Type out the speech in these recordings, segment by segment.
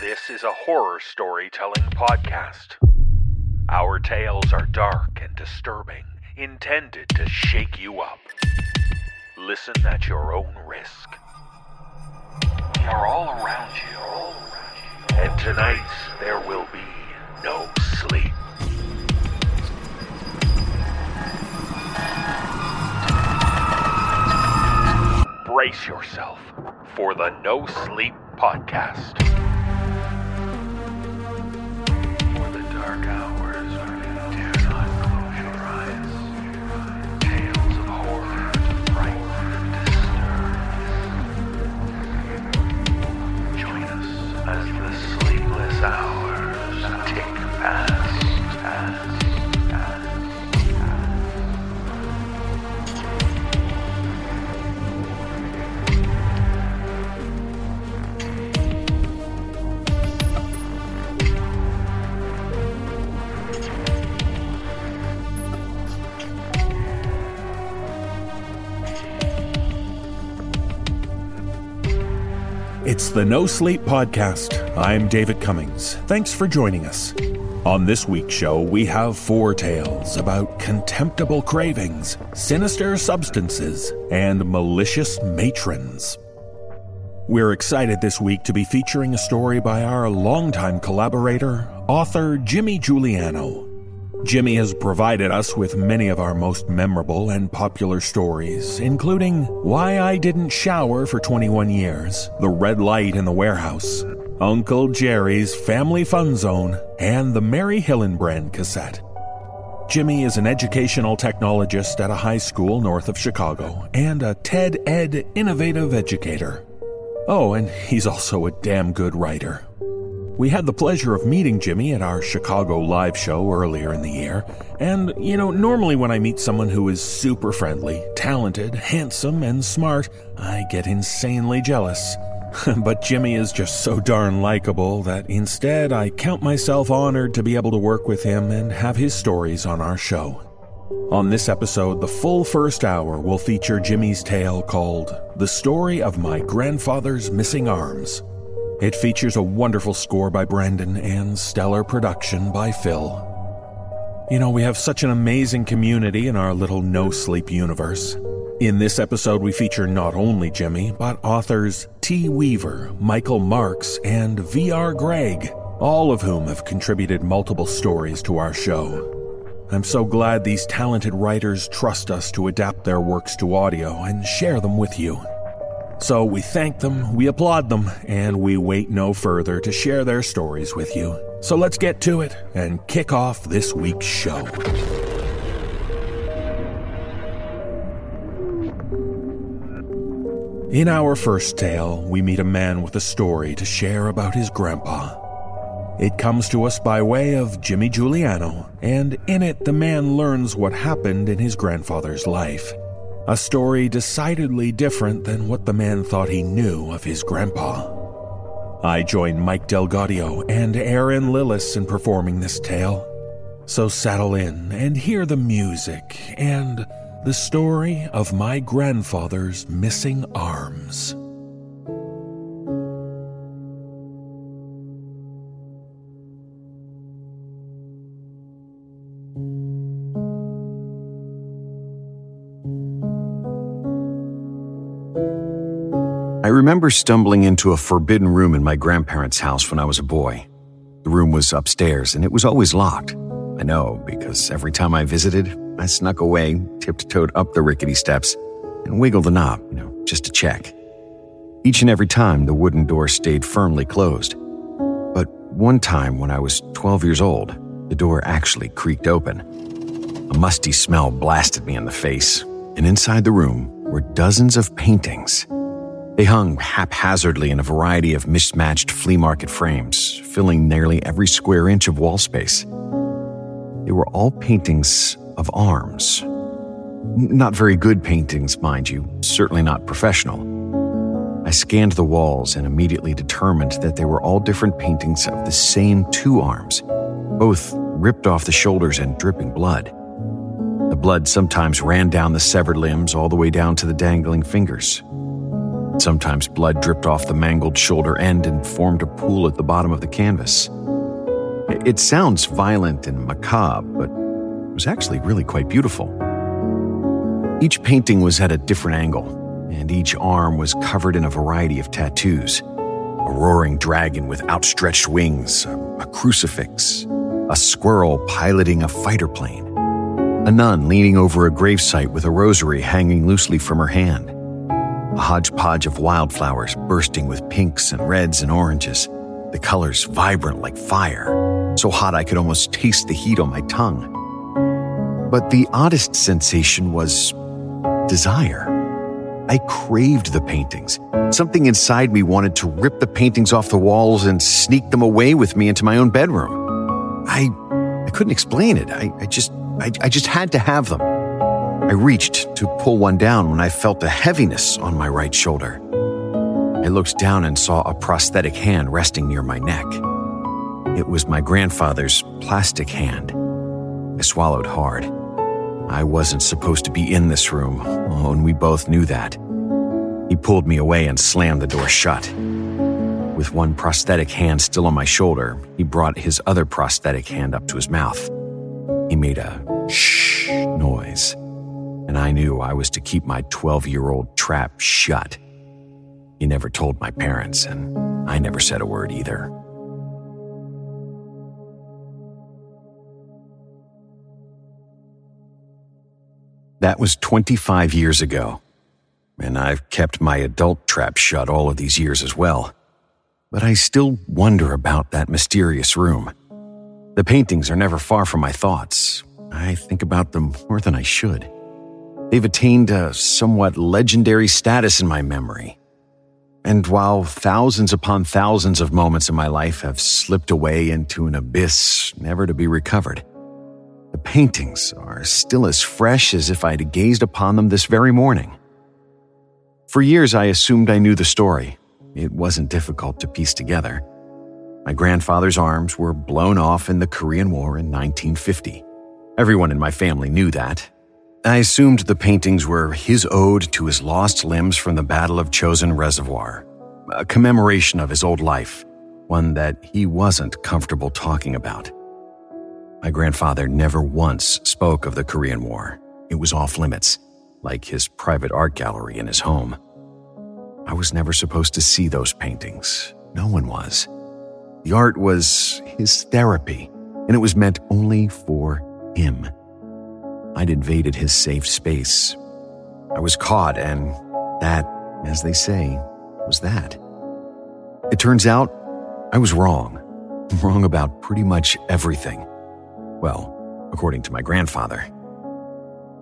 This is a horror storytelling podcast. Our tales are dark and disturbing, intended to shake you up. Listen at your own risk. We are all around you. And tonight there will be no sleep. Brace yourself for the No Sleep Podcast. It's the No Sleep Podcast. I'm David Cummings. Thanks for joining us. On this week's show, we have four tales about contemptible cravings, sinister substances, and malicious matrons. We're excited this week to be featuring a story by our longtime collaborator, author Jimmy Juliano. Jimmy has provided us with many of our most memorable and popular stories, including Why I Didn't Shower for 21 Years, The Red Light in the Warehouse, Uncle Jerry's Family Fun Zone, and the Mary Hillenbrand cassette. Jimmy is an educational technologist at a high school north of Chicago and a TED Ed innovative educator. Oh, and he's also a damn good writer. We had the pleasure of meeting Jimmy at our Chicago live show earlier in the year. And, you know, normally when I meet someone who is super friendly, talented, handsome, and smart, I get insanely jealous. but Jimmy is just so darn likable that instead I count myself honored to be able to work with him and have his stories on our show. On this episode, the full first hour will feature Jimmy's tale called The Story of My Grandfather's Missing Arms. It features a wonderful score by Brandon and stellar production by Phil. You know, we have such an amazing community in our little no sleep universe. In this episode, we feature not only Jimmy, but authors T. Weaver, Michael Marks, and V.R. Gregg, all of whom have contributed multiple stories to our show. I'm so glad these talented writers trust us to adapt their works to audio and share them with you. So we thank them, we applaud them, and we wait no further to share their stories with you. So let's get to it and kick off this week's show. In our first tale, we meet a man with a story to share about his grandpa. It comes to us by way of Jimmy Juliano, and in it, the man learns what happened in his grandfather's life. A story decidedly different than what the man thought he knew of his grandpa. I join Mike DelGaudio and Erin Lillis in performing this tale. So saddle in and hear the music and the story of my grandfather's missing arms. I remember stumbling into a forbidden room in my grandparents' house when I was a boy. The room was upstairs and it was always locked. I know because every time I visited, I snuck away, tiptoed up the rickety steps, and wiggled the knob, you know, just to check. Each and every time, the wooden door stayed firmly closed. But one time when I was 12 years old, the door actually creaked open. A musty smell blasted me in the face, and inside the room were dozens of paintings. They hung haphazardly in a variety of mismatched flea market frames, filling nearly every square inch of wall space. They were all paintings of arms. Not very good paintings, mind you, certainly not professional. I scanned the walls and immediately determined that they were all different paintings of the same two arms, both ripped off the shoulders and dripping blood. The blood sometimes ran down the severed limbs all the way down to the dangling fingers. Sometimes blood dripped off the mangled shoulder end and formed a pool at the bottom of the canvas. It sounds violent and macabre, but it was actually really quite beautiful. Each painting was at a different angle, and each arm was covered in a variety of tattoos a roaring dragon with outstretched wings, a crucifix, a squirrel piloting a fighter plane, a nun leaning over a gravesite with a rosary hanging loosely from her hand, a hodgepodge of wildflowers bursting with pinks and reds and oranges, the colors vibrant like fire, so hot I could almost taste the heat on my tongue. But the oddest sensation was desire. I craved the paintings. Something inside me wanted to rip the paintings off the walls and sneak them away with me into my own bedroom. I, I couldn't explain it. I, I just, I, I just had to have them. I reached to pull one down when I felt a heaviness on my right shoulder. I looked down and saw a prosthetic hand resting near my neck. It was my grandfather's plastic hand. I swallowed hard. I wasn't supposed to be in this room, oh, and we both knew that. He pulled me away and slammed the door shut. With one prosthetic hand still on my shoulder, he brought his other prosthetic hand up to his mouth. He made a shh noise, and I knew I was to keep my 12 year old trap shut. He never told my parents, and I never said a word either. That was 25 years ago, and I've kept my adult trap shut all of these years as well. But I still wonder about that mysterious room. The paintings are never far from my thoughts. I think about them more than I should. They've attained a somewhat legendary status in my memory. And while thousands upon thousands of moments in my life have slipped away into an abyss never to be recovered, the paintings are still as fresh as if I'd gazed upon them this very morning. For years, I assumed I knew the story. It wasn't difficult to piece together. My grandfather's arms were blown off in the Korean War in 1950. Everyone in my family knew that. I assumed the paintings were his ode to his lost limbs from the Battle of Chosin Reservoir, a commemoration of his old life, one that he wasn't comfortable talking about. My grandfather never once spoke of the Korean War. It was off limits, like his private art gallery in his home. I was never supposed to see those paintings. No one was. The art was his therapy, and it was meant only for him. I'd invaded his safe space. I was caught, and that, as they say, was that. It turns out I was wrong. Wrong about pretty much everything. Well, according to my grandfather.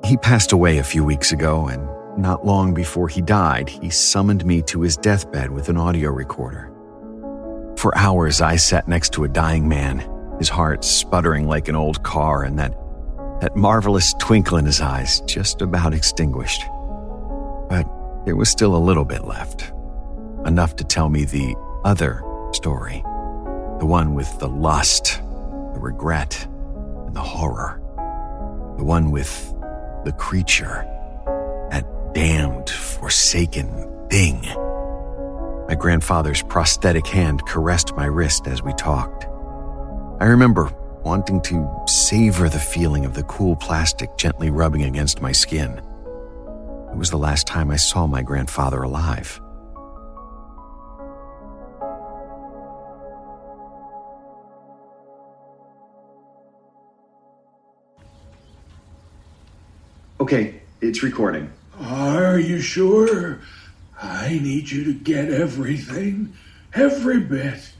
He passed away a few weeks ago, and not long before he died, he summoned me to his deathbed with an audio recorder. For hours, I sat next to a dying man, his heart sputtering like an old car, and that, that marvelous twinkle in his eyes just about extinguished. But there was still a little bit left, enough to tell me the other story, the one with the lust, the regret, and the horror. The one with the creature. That damned, forsaken thing. My grandfather's prosthetic hand caressed my wrist as we talked. I remember wanting to savor the feeling of the cool plastic gently rubbing against my skin. It was the last time I saw my grandfather alive. Okay, it's recording. Are you sure? I need you to get everything. Every bit.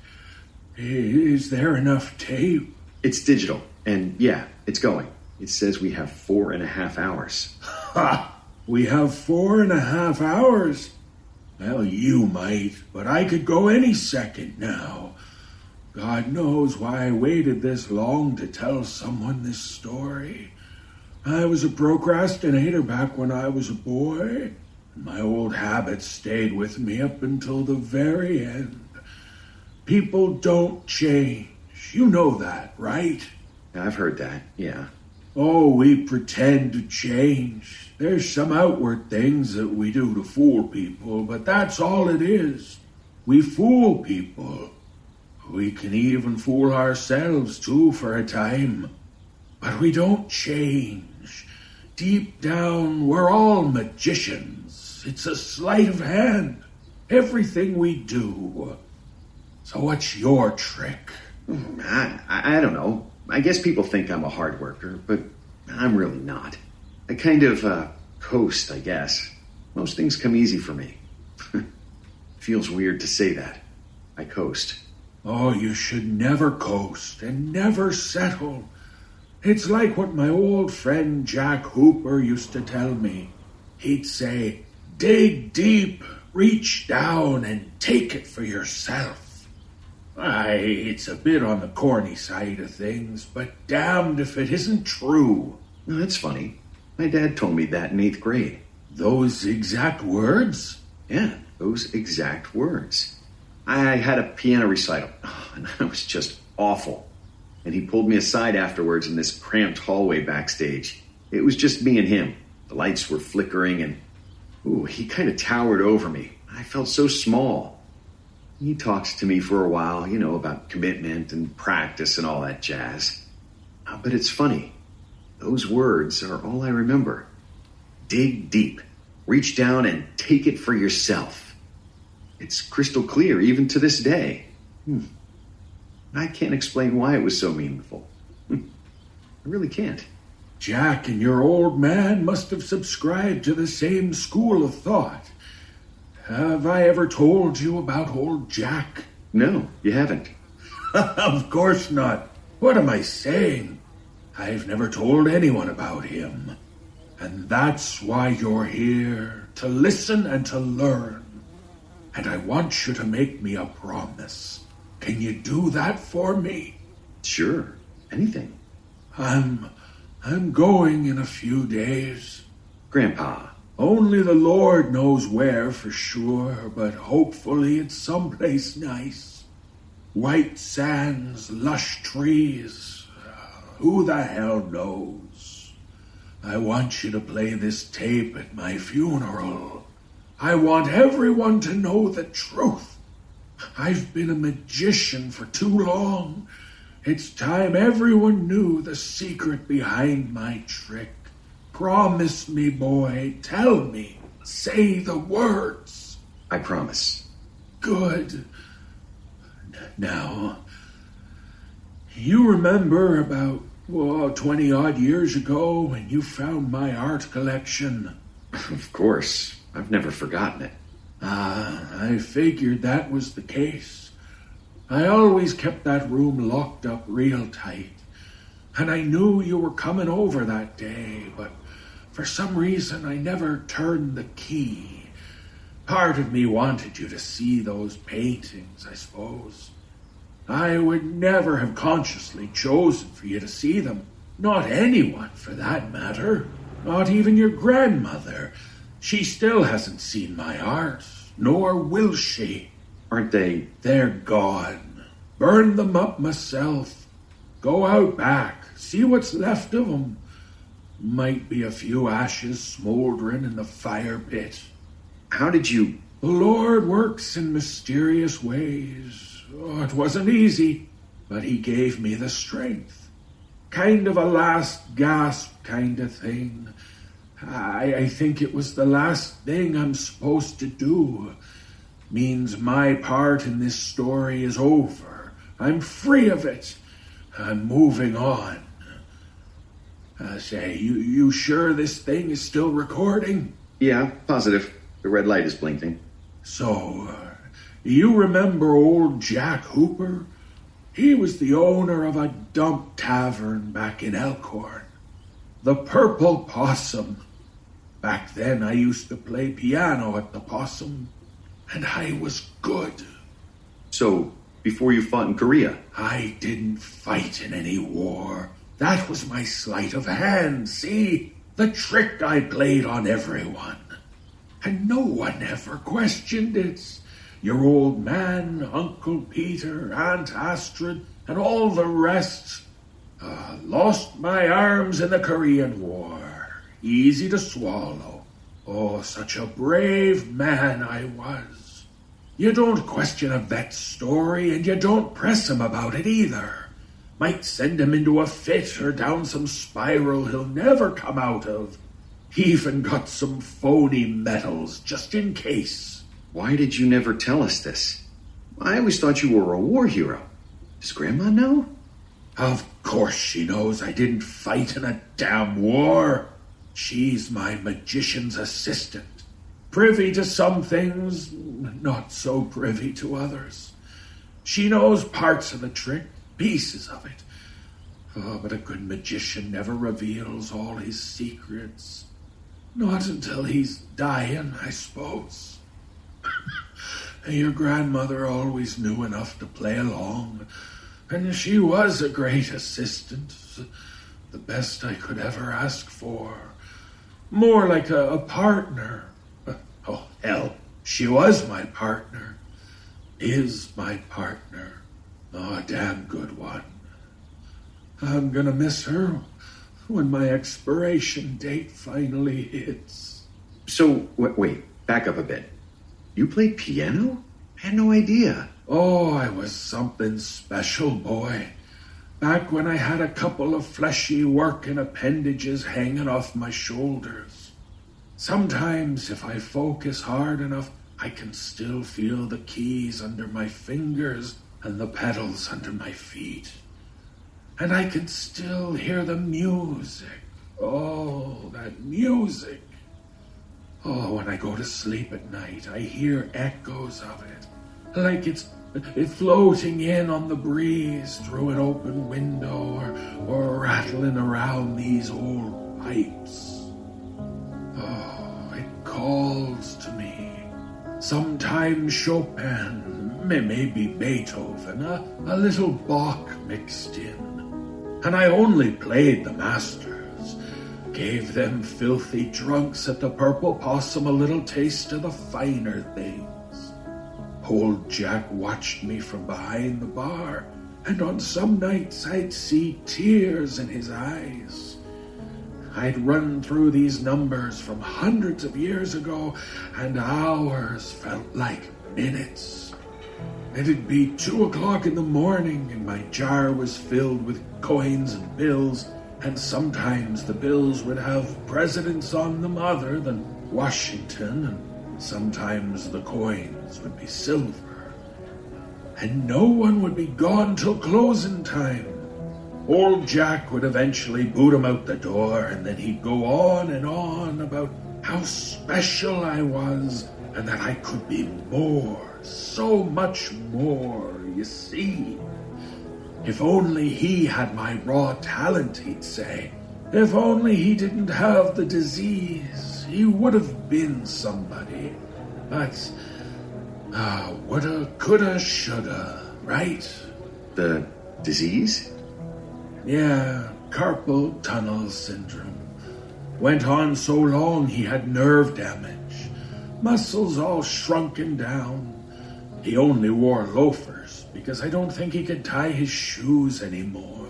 Is there enough tape? It's digital, and yeah, it's going. It says we have four and a half hours. We have four and a half hours. Well, you might, but I could go any second now. God knows why I waited this long to tell someone this story. I was a procrastinator back when I was a boy. And my old habits stayed with me up until the very end. People don't change. You know that, right? I've heard that, yeah. Oh, we pretend to change. There's some outward things that we do to fool people, but that's all it is. We fool people. We can even fool ourselves too for a time. But we don't change. Deep down, we're all magicians. It's a sleight of hand. Everything we do. So what's your trick? I, I, I don't know. I guess people think I'm a hard worker, but I'm really not. I kind of uh, coast, I guess. Most things come easy for me. Feels weird to say that. I coast. Oh, you should never coast and never settle. It's like what my old friend Jack Hooper used to tell me. He'd say, dig deep, reach down, and take it for yourself. Aye, it's a bit on the corny side of things, but damned if it isn't true. That's funny. My dad told me that in eighth grade. Those exact words? Yeah, those exact words. I had a piano recital, and I was just awful. And he pulled me aside afterwards in this cramped hallway backstage. It was just me and him. The lights were flickering, and ooh, he kind of towered over me. I felt so small. He talks to me for a while, you know, about commitment and practice and all that jazz. Uh, but it's funny. Those words are all I remember. Dig deep, reach down and take it for yourself. It's crystal clear even to this day. Hmm. I can't explain why it was so meaningful. Hmm. I really can't. Jack and your old man must have subscribed to the same school of thought. Have I ever told you about old Jack? No, you haven't. of course not. What am I saying? I've never told anyone about him. And that's why you're here, to listen and to learn. And I want you to make me a promise. Can you do that for me? Sure. Anything. I'm I'm going in a few days. Grandpa, only the Lord knows where for sure, but hopefully it's someplace nice. White sands, lush trees. Who the hell knows? I want you to play this tape at my funeral. I want everyone to know the truth. I've been a magician for too long. It's time everyone knew the secret behind my trick. Promise me, boy. Tell me. Say the words. I promise. Good. Now, you remember about well, 20 odd years ago when you found my art collection? Of course. I've never forgotten it. Ah, I figured that was the case. I always kept that room locked up real tight. And I knew you were coming over that day, but for some reason, I never turned the key. Part of me wanted you to see those paintings, I suppose. I would never have consciously chosen for you to see them. Not anyone, for that matter. Not even your grandmother. She still hasn't seen my art, nor will she. Aren't they? They're gone. Burn them up myself. Go out back, see what's left of them. Might be a few ashes smoldering in the fire pit. How did you? The Lord works in mysterious ways. Oh, it wasn't easy, but He gave me the strength. Kind of a last gasp kind of thing. I, I think it was the last thing I'm supposed to do. Means my part in this story is over. I'm free of it. I'm moving on. I say, you, you sure this thing is still recording? Yeah, positive. The red light is blinking. So, uh, you remember old Jack Hooper? He was the owner of a dump tavern back in Elkhorn. The Purple Possum. Back then, I used to play piano at the Possum, and I was good. So, before you fought in Korea? I didn't fight in any war. That was my sleight of hand, see? The trick I played on everyone. And no one ever questioned it. Your old man, Uncle Peter, Aunt Astrid, and all the rest. Uh, lost my arms in the Korean War. Easy to swallow. Oh, such a brave man I was. You don't question a vet's story, and you don't press him about it either. Might send him into a fit or down some spiral he'll never come out of. He even got some phony medals just in case. Why did you never tell us this? I always thought you were a war hero. Does Grandma know? Of course she knows I didn't fight in a damn war. She's my magician's assistant. Privy to some things, not so privy to others. She knows parts of the trick, pieces of it. Oh, but a good magician never reveals all his secrets. Not until he's dying, I suppose. Your grandmother always knew enough to play along, and she was a great assistant, the best I could ever ask for. More like a, a partner. Oh, hell, she was my partner. Is my partner. Oh, a damn good one. I'm gonna miss her when my expiration date finally hits. So, wait, wait, back up a bit. You play piano? I had no idea. Oh, I was something special, boy. Back when I had a couple of fleshy working appendages hanging off my shoulders. Sometimes, if I focus hard enough, I can still feel the keys under my fingers and the pedals under my feet. And I can still hear the music. Oh, that music. Oh, when I go to sleep at night, I hear echoes of it. Like it's it floating in on the breeze through an open window or, or rattling around these old pipes. Oh, it calls to me. Sometimes Chopin, maybe Beethoven, a, a little Bach mixed in. And I only played the masters, gave them filthy drunks at the Purple Possum a little taste of the finer things. Old Jack watched me from behind the bar, and on some nights I'd see tears in his eyes. I'd run through these numbers from hundreds of years ago, and hours felt like minutes. It'd be two o'clock in the morning, and my jar was filled with coins and bills, and sometimes the bills would have presidents on them other than Washington and Sometimes the coins would be silver, and no one would be gone till closing time. Old Jack would eventually boot him out the door, and then he'd go on and on about how special I was and that I could be more, so much more, you see. If only he had my raw talent, he'd say. If only he didn't have the disease he would have been somebody. But, uh, woulda, coulda, shoulda, right? The disease? Yeah, carpal tunnel syndrome. Went on so long he had nerve damage, muscles all shrunken down. He only wore loafers because I don't think he could tie his shoes anymore.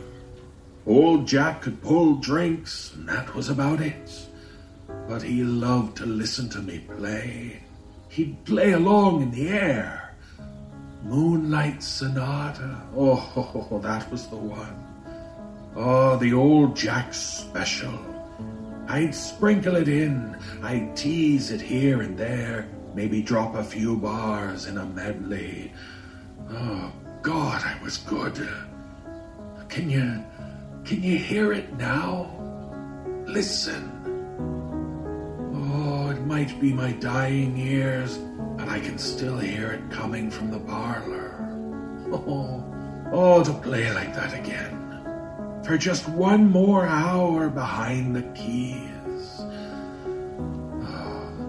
Old Jack could pull drinks, and that was about it but he loved to listen to me play. He'd play along in the air. Moonlight Sonata. Oh, that was the one. Oh, the old Jack special. I'd sprinkle it in. I'd tease it here and there. Maybe drop a few bars in a medley. Oh, God, I was good. Can you, can you hear it now? Listen Oh, it might be my dying years, but I can still hear it coming from the parlor. Oh, oh, to play like that again. For just one more hour behind the keys.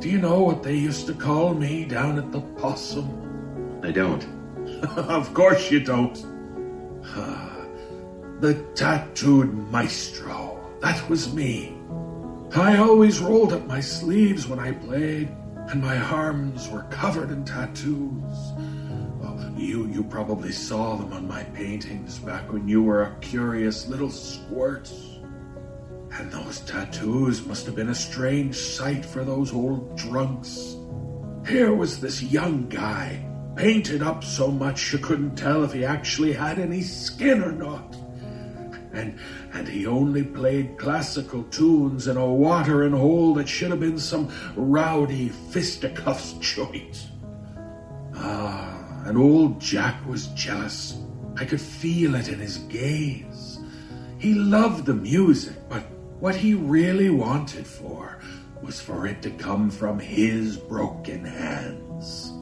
Do you know what they used to call me down at the Possum? I don't. of course you don't. the tattooed maestro. That was me. I always rolled up my sleeves when I played, and my arms were covered in tattoos. Oh, You you probably saw them on my paintings back when you were a curious little squirt. And those tattoos must have been a strange sight for those old drunks. Here was this young guy, painted up so much you couldn't tell if he actually had any skin or not. And and he only played classical tunes in a watering hole that should have been some rowdy fisticuffs joint. Ah, and old Jack was jealous. I could feel it in his gaze. He loved the music, but what he really wanted for was for it to come from his broken hands.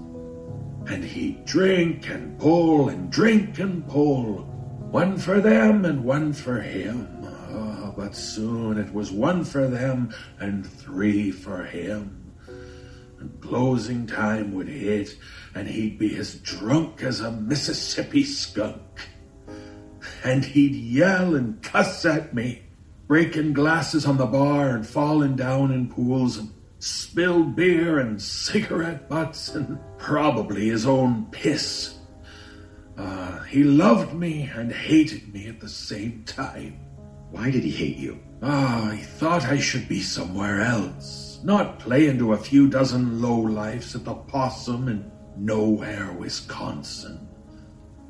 And he'd drink and pull and drink and pull, one for them and one for him. Oh, but soon it was one for them and three for him. And closing time would hit, and he'd be as drunk as a Mississippi skunk. And he'd yell and cuss at me breaking glasses on the bar and falling down in pools and spilled beer and cigarette butts and probably his own piss. Uh, he loved me and hated me at the same time. Why did he hate you? Ah, he thought I should be somewhere else, not playing to a few dozen lowlifes at the Possum in nowhere, Wisconsin.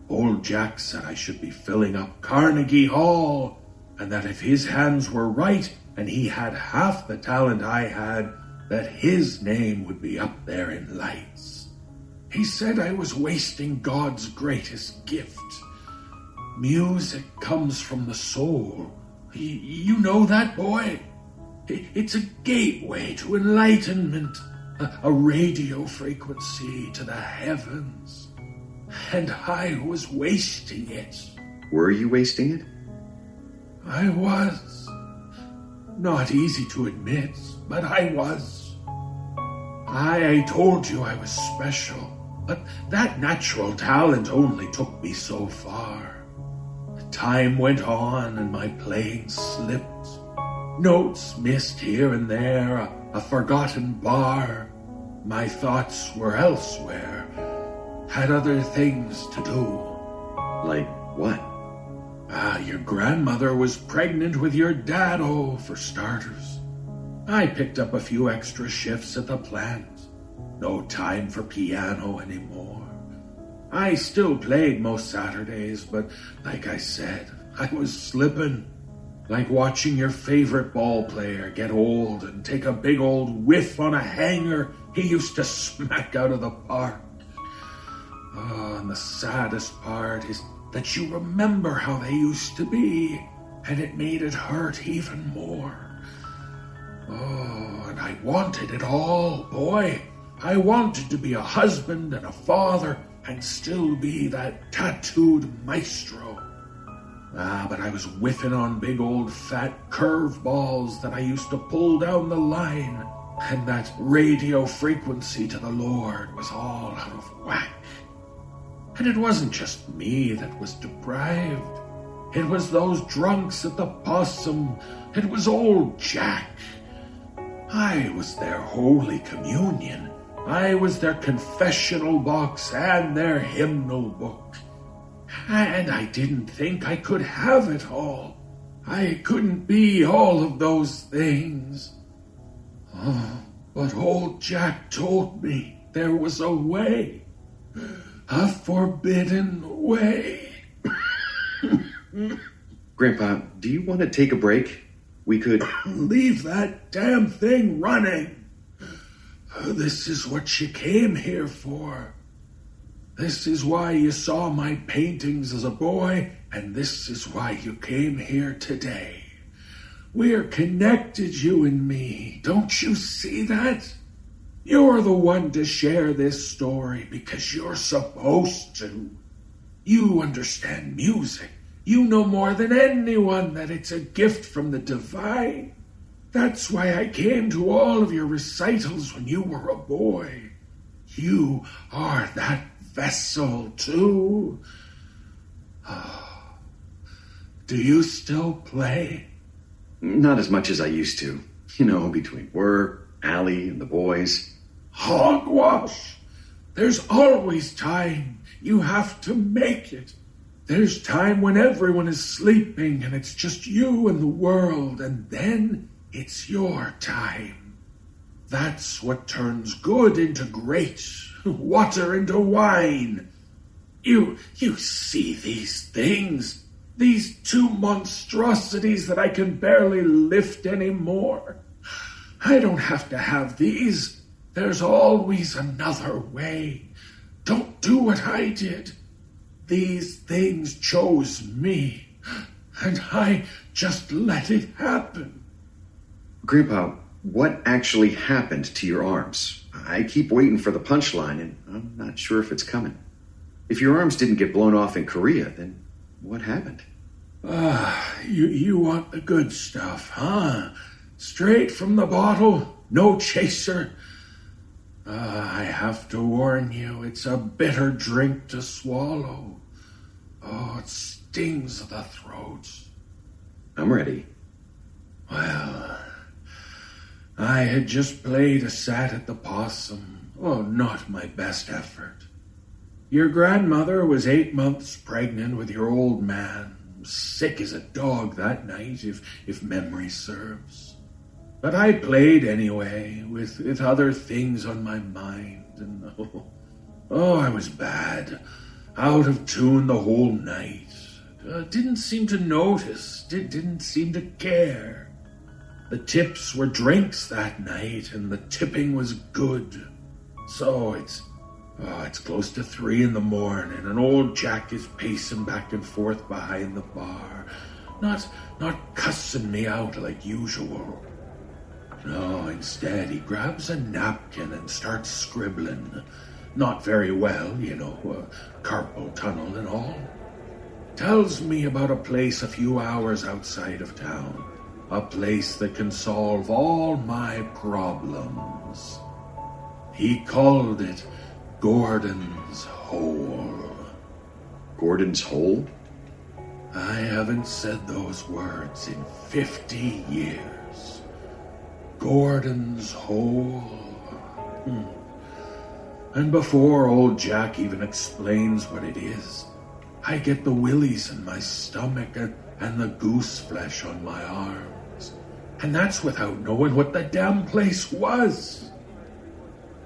Old Jack said I should be filling up Carnegie Hall and that if his hands were right and he had half the talent I had, that his name would be up there in lights. He said I was wasting God's greatest gift. Music comes from the soul. You know that, boy? It's a gateway to enlightenment, a radio frequency to the heavens. And I was wasting it. Were you wasting it? I was. Not easy to admit, but I was. I told you I was special, but that natural talent only took me so far. Time went on and my playing slipped. Notes missed here and there, a, a forgotten bar. My thoughts were elsewhere, had other things to do. Like what? Ah, your grandmother was pregnant with your dad, oh, for starters. I picked up a few extra shifts at the plant. No time for piano anymore. I still played most Saturdays, but like I said, I was slipping. Like watching your favorite ball player get old and take a big old whiff on a hanger he used to smack out of the park. Oh, and the saddest part is that you remember how they used to be, and it made it hurt even more. Oh, and I wanted it all, boy. I wanted to be a husband and a father and still be that tattooed maestro. Ah, but I was whiffing on big old fat curveballs that I used to pull down the line, and that radio frequency to the Lord was all out of whack. And it wasn't just me that was deprived. It was those drunks at the possum. It was old Jack. I was their Holy Communion. I was their confessional box and their hymnal book. And I didn't think I could have it all. I couldn't be all of those things. Oh, but old Jack told me there was a way a forbidden way. Grandpa, do you want to take a break? We could. Leave that damn thing running. This is what you came here for. This is why you saw my paintings as a boy, and this is why you came here today. We're connected, you and me. Don't you see that? You're the one to share this story because you're supposed to. You understand music. You know more than anyone that it's a gift from the divine. That's why I came to all of your recitals when you were a boy. You are that vessel, too. Ah. Do you still play? Not as much as I used to. You know, between work, Allie, and the boys. Hogwash! There's always time. You have to make it. There's time when everyone is sleeping and it's just you and the world, and then it's your time. That's what turns good into great, water into wine. You, you see these things, these two monstrosities that I can barely lift anymore. I don't have to have these. There's always another way. Don't do what I did. These things chose me, and I just let it happen. Grandpa, what actually happened to your arms? I keep waiting for the punchline, and I'm not sure if it's coming. If your arms didn't get blown off in Korea, then what happened? Ah, you, you want the good stuff, huh? Straight from the bottle, no chaser. Uh, I have to warn you, it's a bitter drink to swallow. Oh, it stings the throat. I'm ready. Well, I had just played a sat at the possum. Oh, not my best effort. Your grandmother was eight months pregnant with your old man, sick as a dog that night, if, if memory serves. But I played anyway, with, with other things on my mind, and oh, oh, I was bad, out of tune the whole night. Uh, didn't seem to notice, did, didn't seem to care. The tips were drinks that night, and the tipping was good. So it's oh, it's close to three in the morning, and old Jack is pacing back and forth behind the bar, not not cussing me out like usual. No, instead he grabs a napkin and starts scribbling. Not very well, you know, uh, carpal tunnel and all. Tells me about a place a few hours outside of town a place that can solve all my problems. He called it Gordon's Hole. Gordon's Hole? I haven't said those words in 50 years. Gordon's Hole. Hmm. And before old Jack even explains what it is, I get the willies in my stomach and, and the goose flesh on my arms. And that's without knowing what the damn place was.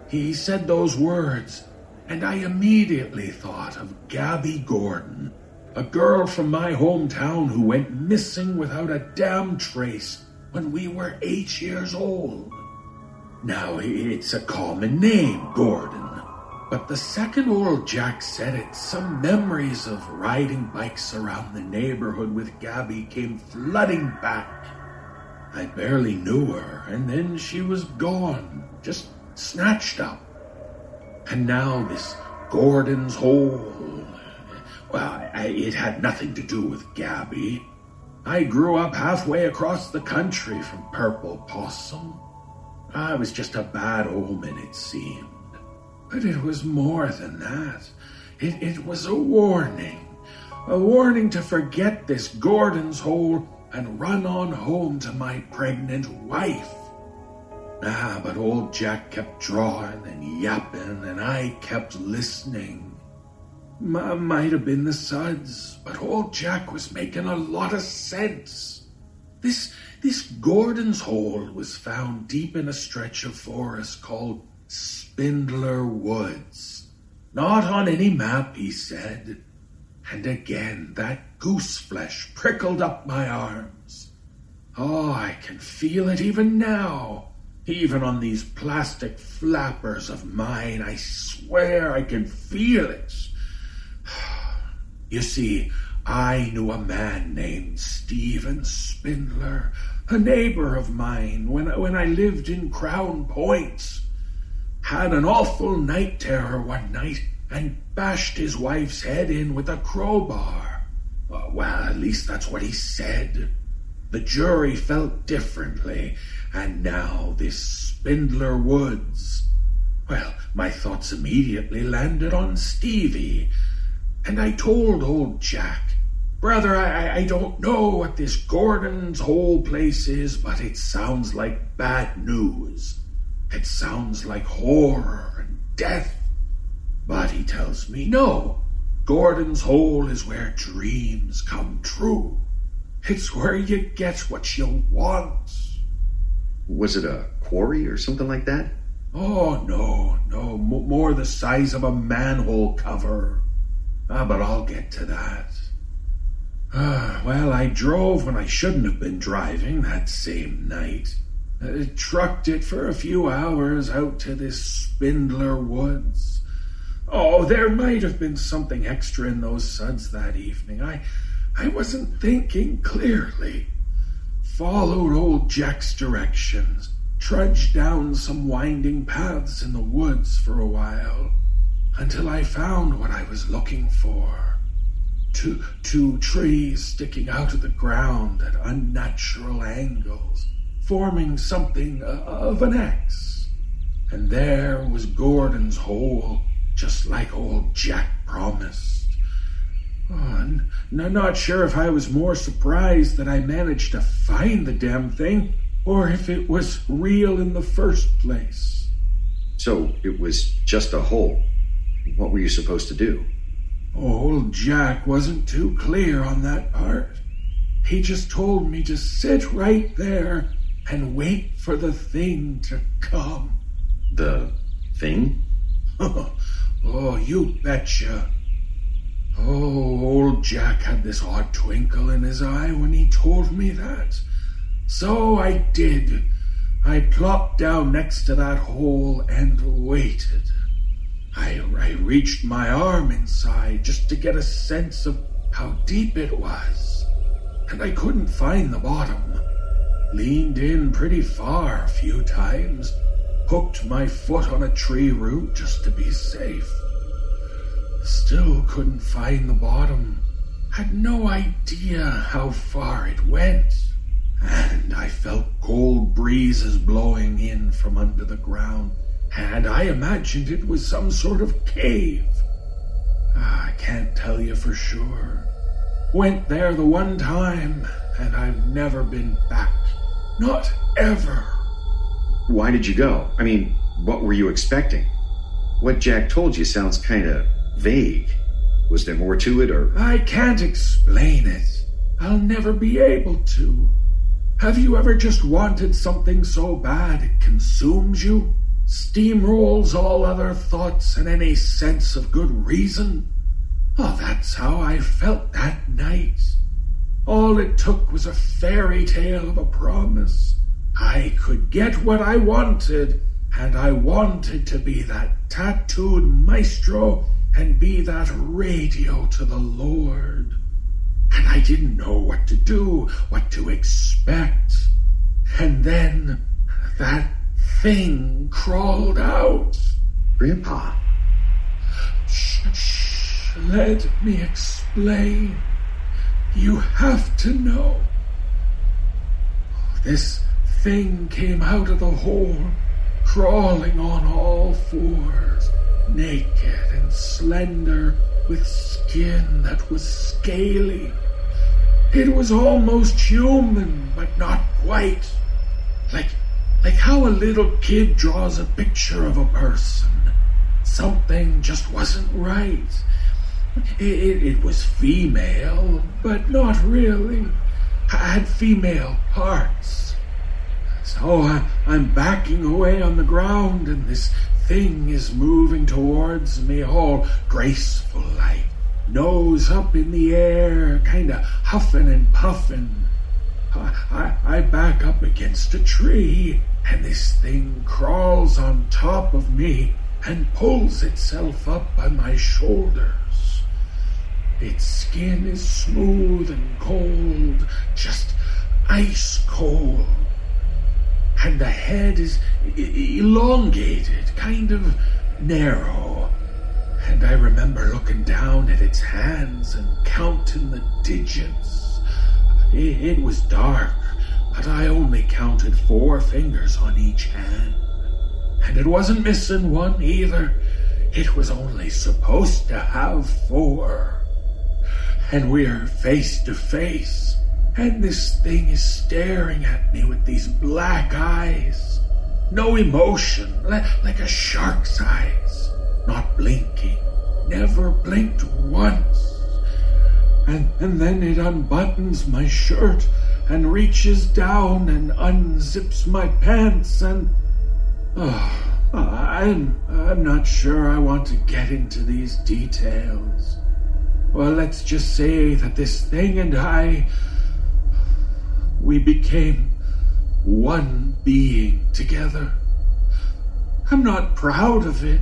He said those words, and I immediately thought of Gabby Gordon, a girl from my hometown who went missing without a damn trace when we were eight years old. Now, it's a common name, Gordon, but the second old Jack said it, some memories of riding bikes around the neighborhood with Gabby came flooding back. I barely knew her, and then she was gone, just snatched up. And now this Gordon's hole. Well, it had nothing to do with Gabby. I grew up halfway across the country from Purple Possum. I was just a bad omen, it seemed. But it was more than that. It, it was a warning. A warning to forget this Gordon's hole and run on home to my pregnant wife. Ah, but old Jack kept drawing and yapping, and I kept listening. M- might have been the suds, but old Jack was making a lot of sense. This this Gordon's hole was found deep in a stretch of forest called Spindler Woods. Not on any map, he said. And again that goose flesh prickled up my arms. Oh, I can feel it even now. Even on these plastic flappers of mine, I swear I can feel it. You see, I knew a man named Stephen Spindler, a neighbor of mine, when, when I lived in Crown Points. Had an awful night terror one night and bashed his wife's head in with a crowbar. Uh, well, at least that's what he said. The jury felt differently, and now this Spindler Woods. Well, my thoughts immediately landed on Stevie, and I told old Jack, Brother, I, I don't know what this Gordon's Hole place is, but it sounds like bad news. It sounds like horror and death But he tells me no. Gordon's Hole is where dreams come true. It's where you get what you want. Was it a quarry or something like that? Oh, no, no, more the size of a manhole cover. Ah, but I'll get to that. Ah, well, I drove when I shouldn't have been driving that same night. Uh, trucked it for a few hours out to this Spindler Woods. Oh, there might have been something extra in those suds that evening. I, I wasn't thinking clearly. Followed old Jack's directions, trudged down some winding paths in the woods for a while, until I found what I was looking for. Two, two trees sticking out of the ground at unnatural angles, forming something uh, of an X. And there was Gordon's hole, just like old Jack promised. Oh, n- not sure if I was more surprised that I managed to find the damn thing, or if it was real in the first place. So it was just a hole. What were you supposed to do? Old Jack wasn't too clear on that part. He just told me to sit right there and wait for the thing to come. The thing? oh, you betcha. Oh, old Jack had this odd twinkle in his eye when he told me that. So I did. I plopped down next to that hole and waited. I, I reached my arm inside just to get a sense of how deep it was, and I couldn't find the bottom. Leaned in pretty far a few times, hooked my foot on a tree root just to be safe. Still couldn't find the bottom. Had no idea how far it went. And I felt cold breezes blowing in from under the ground, and I imagined it was some sort of cave. Ah, I can't tell you for sure. Went there the one time, and I've never been back. Not ever. Why did you go? I mean, what were you expecting? What Jack told you sounds kind of vague. Was there more to it, or I can't explain it. I'll never be able to. Have you ever just wanted something so bad it consumes you? Steamrolls all other thoughts and any sense of good reason? Oh, that's how I felt that night. All it took was a fairy tale of a promise. I could get what I wanted, and I wanted to be that tattooed maestro and be that radio to the Lord. And I didn't know what to do, what to expect. And then that thing crawled out. Grandpa? Shh, shh, let me explain. You have to know. This thing came out of the hole, crawling on all fours, naked and slender, with skin that was scaly. It was almost human, but not quite. Like, like how a little kid draws a picture of a person. Something just wasn't right. It, it, it was female, but not really. I Had female parts. So I, I'm backing away on the ground, and this thing is moving towards me, all graceful like, nose up in the air, kind of huffing and puffing. I, I, I back up against a tree, and this thing crawls on top of me and pulls itself up by my shoulders. Its skin is smooth and cold, just ice cold. And the head is elongated, kind of narrow. And I remember looking down at its hands and counting the digits. It, it was dark, but I only counted four fingers on each hand. And it wasn't missing one either. It was only supposed to have four. And we're face to face. And this thing is staring at me with these black eyes. No emotion, like a shark's eyes. Not blinking. never blinked once. And, and then it unbuttons my shirt and reaches down and unzips my pants and. Oh, I'm, I'm not sure I want to get into these details. Well, let's just say that this thing and I. We became one being together. I'm not proud of it.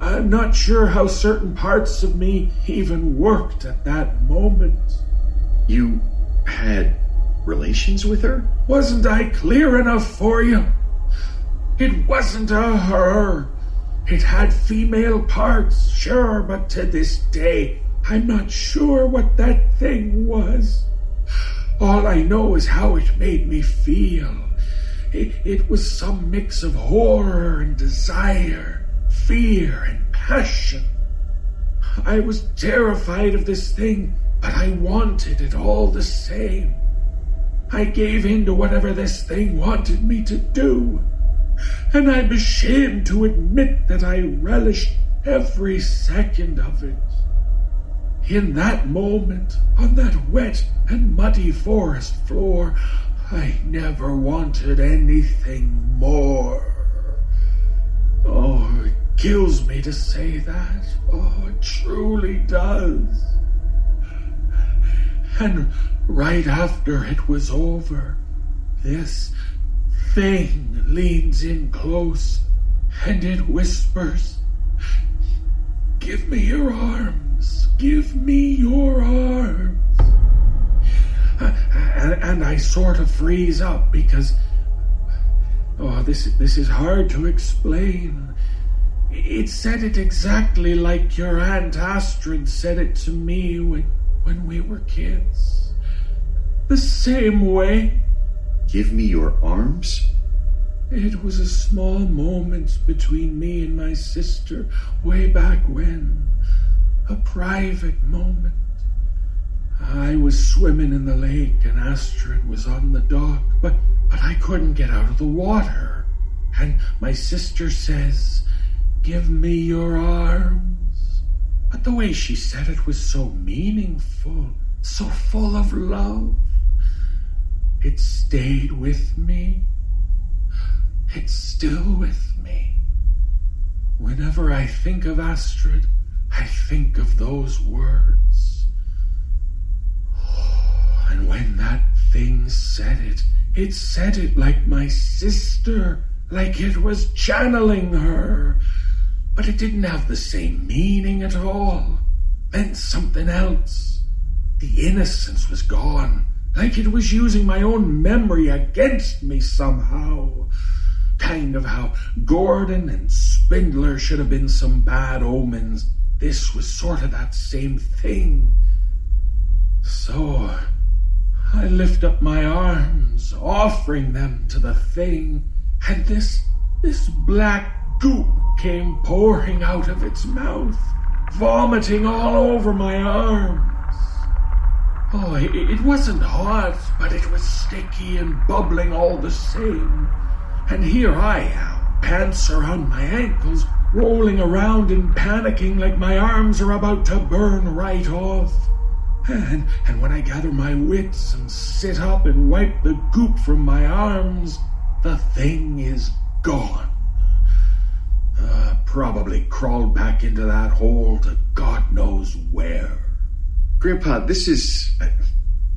I'm not sure how certain parts of me even worked at that moment. You had relations with her? Wasn't I clear enough for you? It wasn't a her. It had female parts, sure, but to this day, I'm not sure what that thing was. All I know is how it made me feel. It, it was some mix of horror and desire, fear and passion. I was terrified of this thing, but I wanted it all the same. I gave in to whatever this thing wanted me to do, and I'm ashamed to admit that I relished every second of it. In that moment, on that wet and muddy forest floor, I never wanted anything more. Oh, it kills me to say that. Oh, it truly does. And right after it was over, this thing leans in close and it whispers, Give me your arms. Give me your arms and, I sort of freeze up because oh this this is hard to explain. It said it exactly like your Aunt Astrid said it to me when when we were kids. The same way. Give me your arms? It was a small moment between me and my sister way back when. A private moment. I was swimming in the lake and Astrid was on the dock, but, but I couldn't get out of the water. And my sister says, Give me your arms. But the way she said it was so meaningful, so full of love. It stayed with me. It's still with me. Whenever I think of Astrid, I think of those words. Oh, and when that thing said it, it said it like my sister, like it was channeling her. But it didn't have the same meaning at all. Meant something else. The innocence was gone, like it was using my own memory against me somehow. Kind of how Gordon and Spindler should have been some bad omens. This was sort of that same thing. So, I lift up my arms, offering them to the thing, and this this black goop came pouring out of its mouth, vomiting all over my arms. Oh, it, it wasn't hot, but it was sticky and bubbling all the same. And here I am, pants around my ankles, rolling around and panicking like my arms are about to burn right off. And, and when I gather my wits and sit up and wipe the goop from my arms, the thing is gone. Uh, probably crawled back into that hole to God knows where. Grandpa, this is.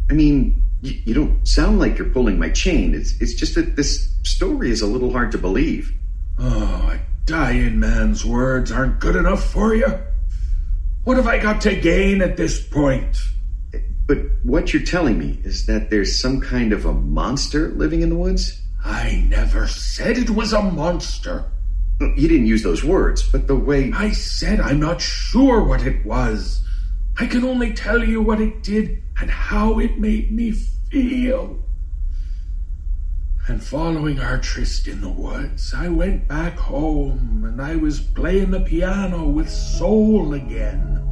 I mean, you, you don't sound like you're pulling my chain. It's, it's just that this story is a little hard to believe. Oh, a dying man's words aren't good enough for you? What have I got to gain at this point? But what you're telling me is that there's some kind of a monster living in the woods? I never said it was a monster. You didn't use those words, but the way. I said I'm not sure what it was. I can only tell you what it did and how it made me feel. And following our tryst in the woods, I went back home and I was playing the piano with soul again.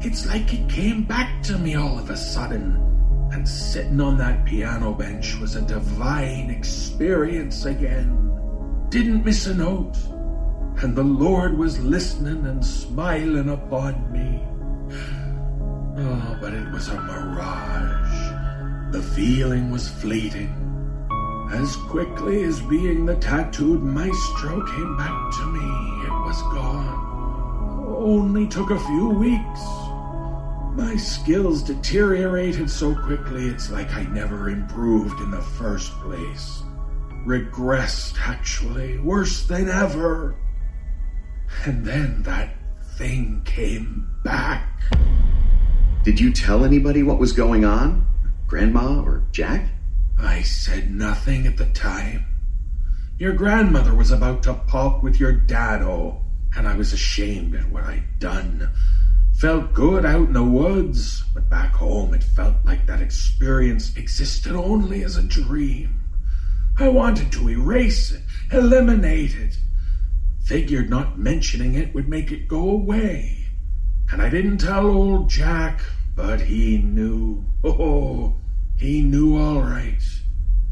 It's like it came back to me all of a sudden. And sitting on that piano bench was a divine experience again. Didn't miss a note. And the Lord was listening and smiling upon me. Oh, but it was a mirage. The feeling was fleeting. As quickly as being the tattooed maestro came back to me, it was gone. Only took a few weeks. My skills deteriorated so quickly, it's like I never improved in the first place. Regressed, actually, worse than ever. And then that thing came back. Did you tell anybody what was going on? Grandma or Jack? I said nothing at the time. Your grandmother was about to pop with your dado, and I was ashamed at what I'd done. Felt good out in the woods, but back home it felt like that experience existed only as a dream. I wanted to erase it, eliminate it. Figured not mentioning it would make it go away. And I didn't tell old Jack, but he knew. Oh, he knew all right.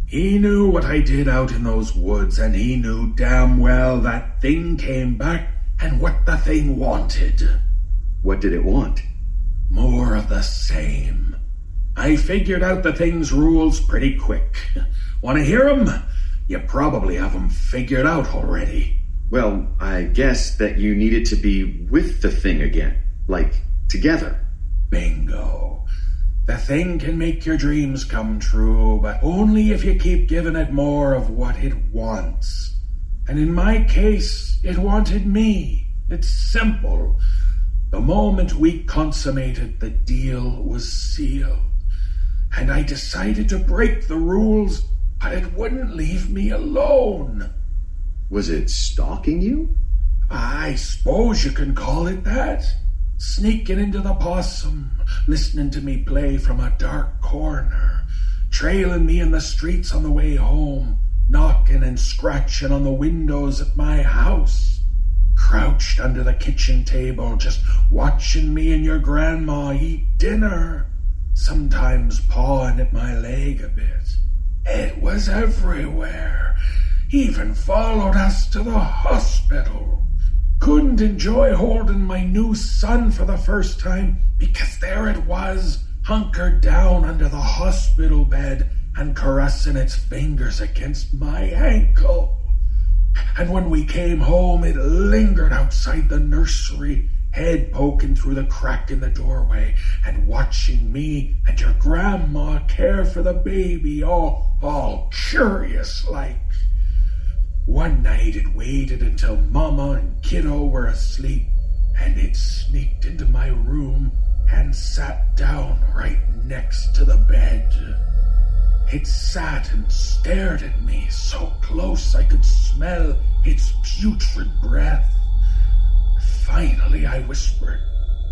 He knew what I did out in those woods, and he knew damn well that thing came back and what the thing wanted. What did it want? More of the same. I figured out the thing's rules pretty quick. Want to hear 'em? You probably have 'em figured out already. Well, I guess that you needed to be with the thing again. Like, together. Bingo. The thing can make your dreams come true, but only if you keep giving it more of what it wants. And in my case, it wanted me. It's simple. The moment we consummated, the deal was sealed. And I decided to break the rules, but it wouldn't leave me alone. Was it stalking you? I suppose you can call it that. Sneaking into the possum, listening to me play from a dark corner, trailing me in the streets on the way home, knocking and scratching on the windows at my house, crouched under the kitchen table, just watching me and your grandma eat dinner, sometimes pawing at my leg a bit. It was everywhere, even followed us to the hospital couldn't enjoy holding my new son for the first time because there it was, hunkered down under the hospital bed and caressing its fingers against my ankle. And when we came home, it lingered outside the nursery, head poking through the crack in the doorway and watching me and your grandma care for the baby, all, all curious like. One night it waited until Mama and Kiddo were asleep, and it sneaked into my room and sat down right next to the bed. It sat and stared at me so close I could smell its putrid breath. Finally, I whispered,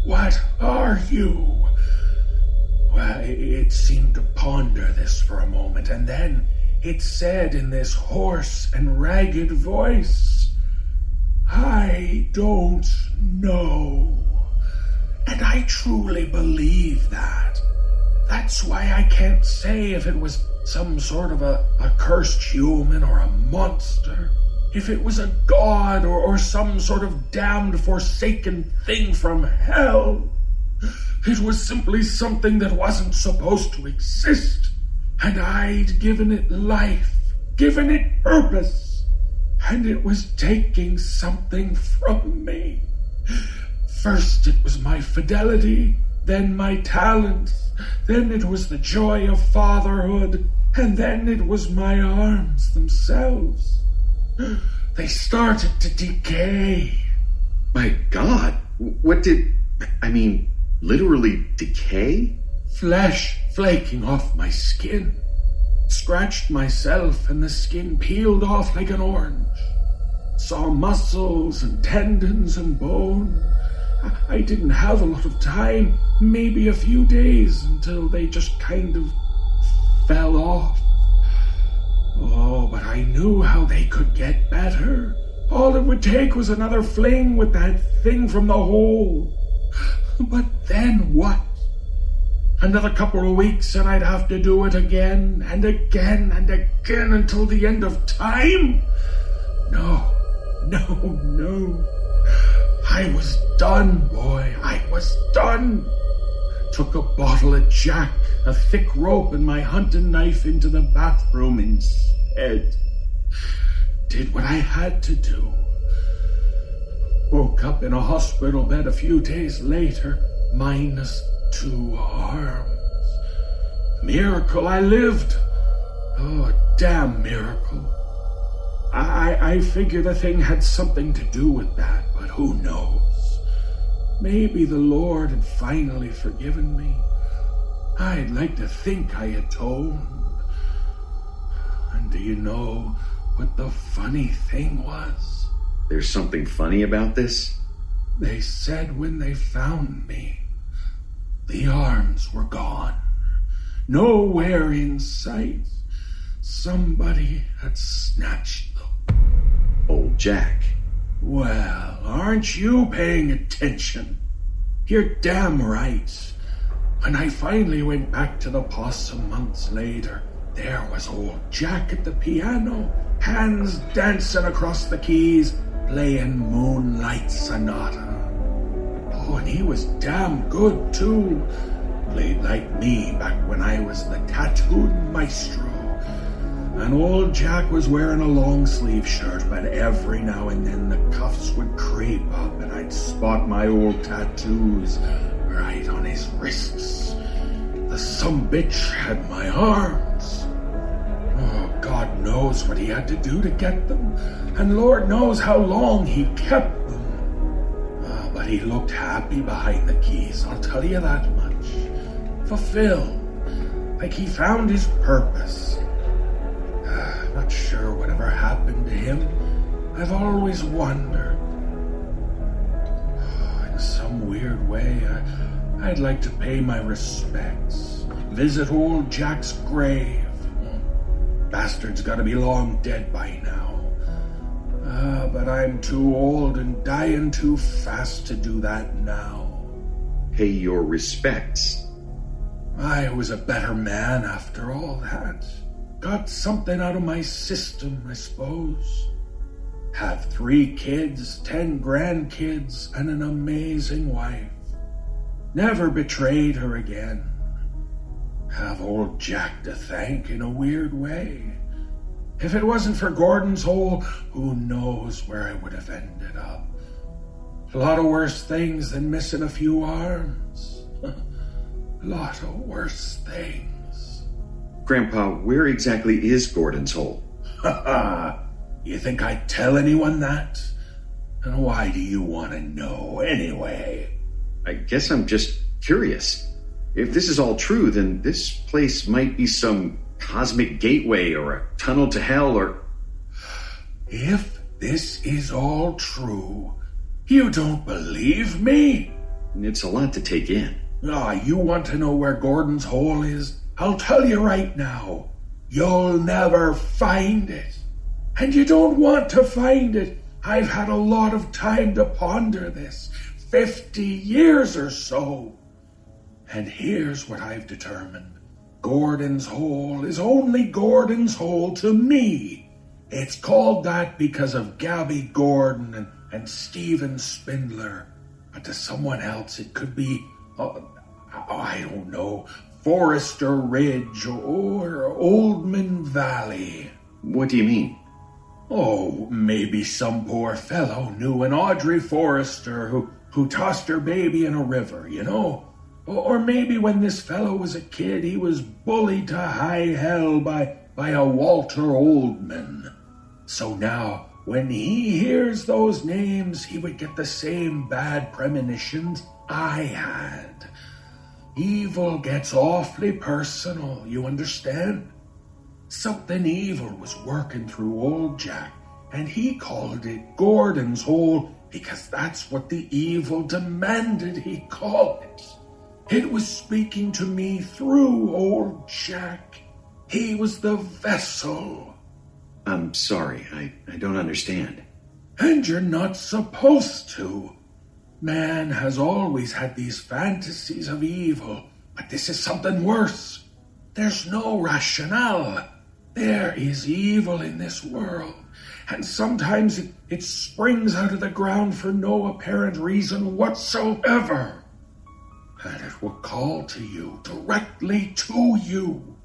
What are you? Well, it seemed to ponder this for a moment, and then it said in this hoarse and ragged voice, I don't know. And I truly believe that. That's why I can't say if it was some sort of a, a cursed human or a monster. If it was a god or, or some sort of damned forsaken thing from hell. It was simply something that wasn't supposed to exist and I'd given it life, given it purpose, and it was taking something from me. First it was my fidelity, then my talents, then it was the joy of fatherhood, and then it was my arms themselves. They started to decay. My God, what did. I mean, literally decay? Flesh flaking off my skin. Scratched myself and the skin peeled off like an orange. Saw muscles and tendons and bone. I didn't have a lot of time, maybe a few days, until they just kind of fell off. Oh, but I knew how they could get better. All it would take was another fling with that thing from the hole. But then what? Another couple of weeks and I'd have to do it again and again and again until the end of time? No, no, no. I was done, boy. I was done. Took a bottle of Jack, a thick rope, and my hunting knife into the bathroom instead. Did what I had to do. Woke up in a hospital bed a few days later, minus two arms. Miracle I lived. Oh, damn miracle. I, I figure the thing had something to do with that, but who knows? Maybe the Lord had finally forgiven me. I'd like to think I atoned. And do you know what the funny thing was? There's something funny about this? They said when they found me, the arms were gone. Nowhere in sight. Somebody had snatched them. Old Jack. Well, aren't you paying attention? You're damn right. When I finally went back to the possum months later, there was old Jack at the piano, hands dancing across the keys, playing Moonlight Sonata. Oh, and he was damn good too. Played like me back when I was the tattooed maestro. And old Jack was wearing a long sleeve shirt, but every now and then the cuffs would creep up and I'd spot my old tattoos right on his wrists. The some bitch had my arms. Oh, God knows what he had to do to get them, and Lord knows how long he kept but he looked happy behind the keys, I'll tell you that much. Fulfilled, like he found his purpose. Ah, not sure whatever happened to him. I've always wondered. Ah, in some weird way, I, would like to pay my respects. Visit old Jack's grave. Hmm. Bastard's gotta be long dead by now. Uh, but I'm too old and dying too fast to do that now. Pay your respects. I was a better man after all that. Got something out of my system, I suppose. Have three kids, ten grandkids, and an amazing wife. Never betrayed her again. Have old Jack to thank in a weird way. If it wasn't for Gordon's hole, who knows where I would have ended up. A lot of worse things than missing a few arms. a lot of worse things. Grandpa, where exactly is Gordon's hole? Ha ha! You think I'd tell anyone that? And why do you want to know anyway? I guess I'm just curious. If this is all true, then this place might be some cosmic gateway or a tunnel to hell or. If this is all true, you don't believe me? It's a lot to take in. Ah, you want to know where Gordon's hole is? I'll tell you right now, you'll never find it. And you don't want to find it. I've had a lot of time to ponder this 50 years or so. And here's what I've determined Gordon's Hole is only Gordon's Hole to me. It's called that because of Gabby Gordon and, and Stephen Spindler. But to someone else, it could be, uh, I don't know, Forrester Ridge or Oldman Valley. What do you mean? Oh, maybe some poor fellow knew an Audrey Forrester who, who tossed her baby in a river, you know? Or maybe when this fellow was a kid, he was bullied to high hell by, by a Walter Oldman. So now, when he hears those names, he would get the same bad premonitions I had. Evil gets awfully personal, you understand? Something evil was working through old Jack, and he called it Gordon's Hole because that's what the evil demanded he call it. It was speaking to me through old Jack. He was the vessel. I'm sorry, I, I don't understand. And you're not supposed to. Man has always had these fantasies of evil, but this is something worse. There's no rationale. There is evil in this world, and sometimes it, it springs out of the ground for no apparent reason whatsoever. And it will call to you, directly to you.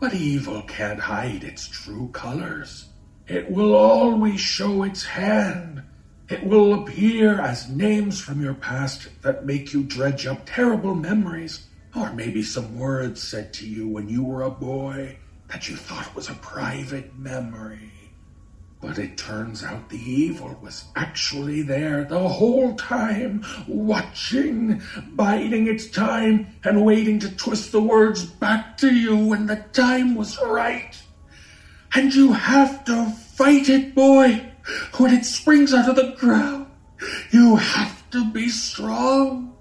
But evil can't hide its true colors. It will always show its hand. It will appear as names from your past that make you dredge up terrible memories, or maybe some words said to you when you were a boy that you thought was a private memory. But it turns out the evil was actually there the whole time, watching, biding its time, and waiting to twist the words back to you when the time was right. And you have to fight it, boy, when it springs out of the ground. You have to be strong.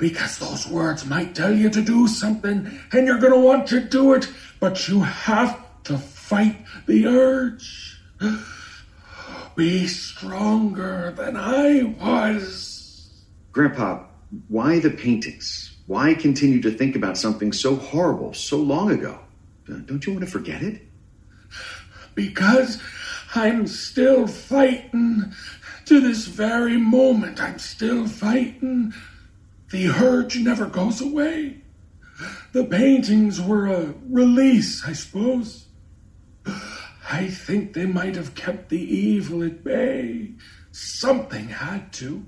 Because those words might tell you to do something, and you're going to want to do it, but you have to fight the urge. Be stronger than I was. Grandpa, why the paintings? Why continue to think about something so horrible so long ago? Uh, Don't you want to forget it? Because I'm still fighting. To this very moment, I'm still fighting. The urge never goes away. The paintings were a release, I suppose. I think they might have kept the evil at bay. Something had to.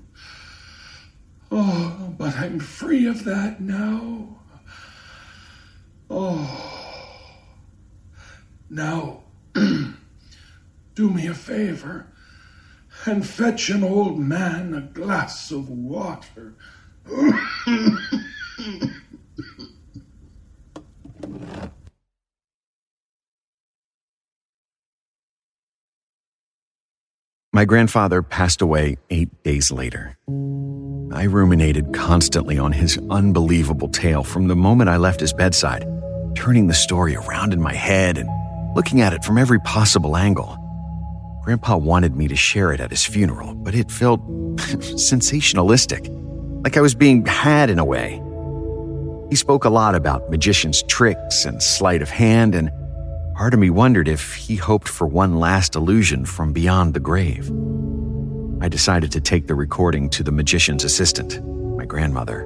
Oh, but I'm free of that now. Oh. Now, do me a favor and fetch an old man a glass of water. My grandfather passed away eight days later. I ruminated constantly on his unbelievable tale from the moment I left his bedside, turning the story around in my head and looking at it from every possible angle. Grandpa wanted me to share it at his funeral, but it felt sensationalistic, like I was being had in a way. He spoke a lot about magicians' tricks and sleight of hand, and part of me wondered if he hoped for one last illusion from beyond the grave. I decided to take the recording to the magician's assistant, my grandmother.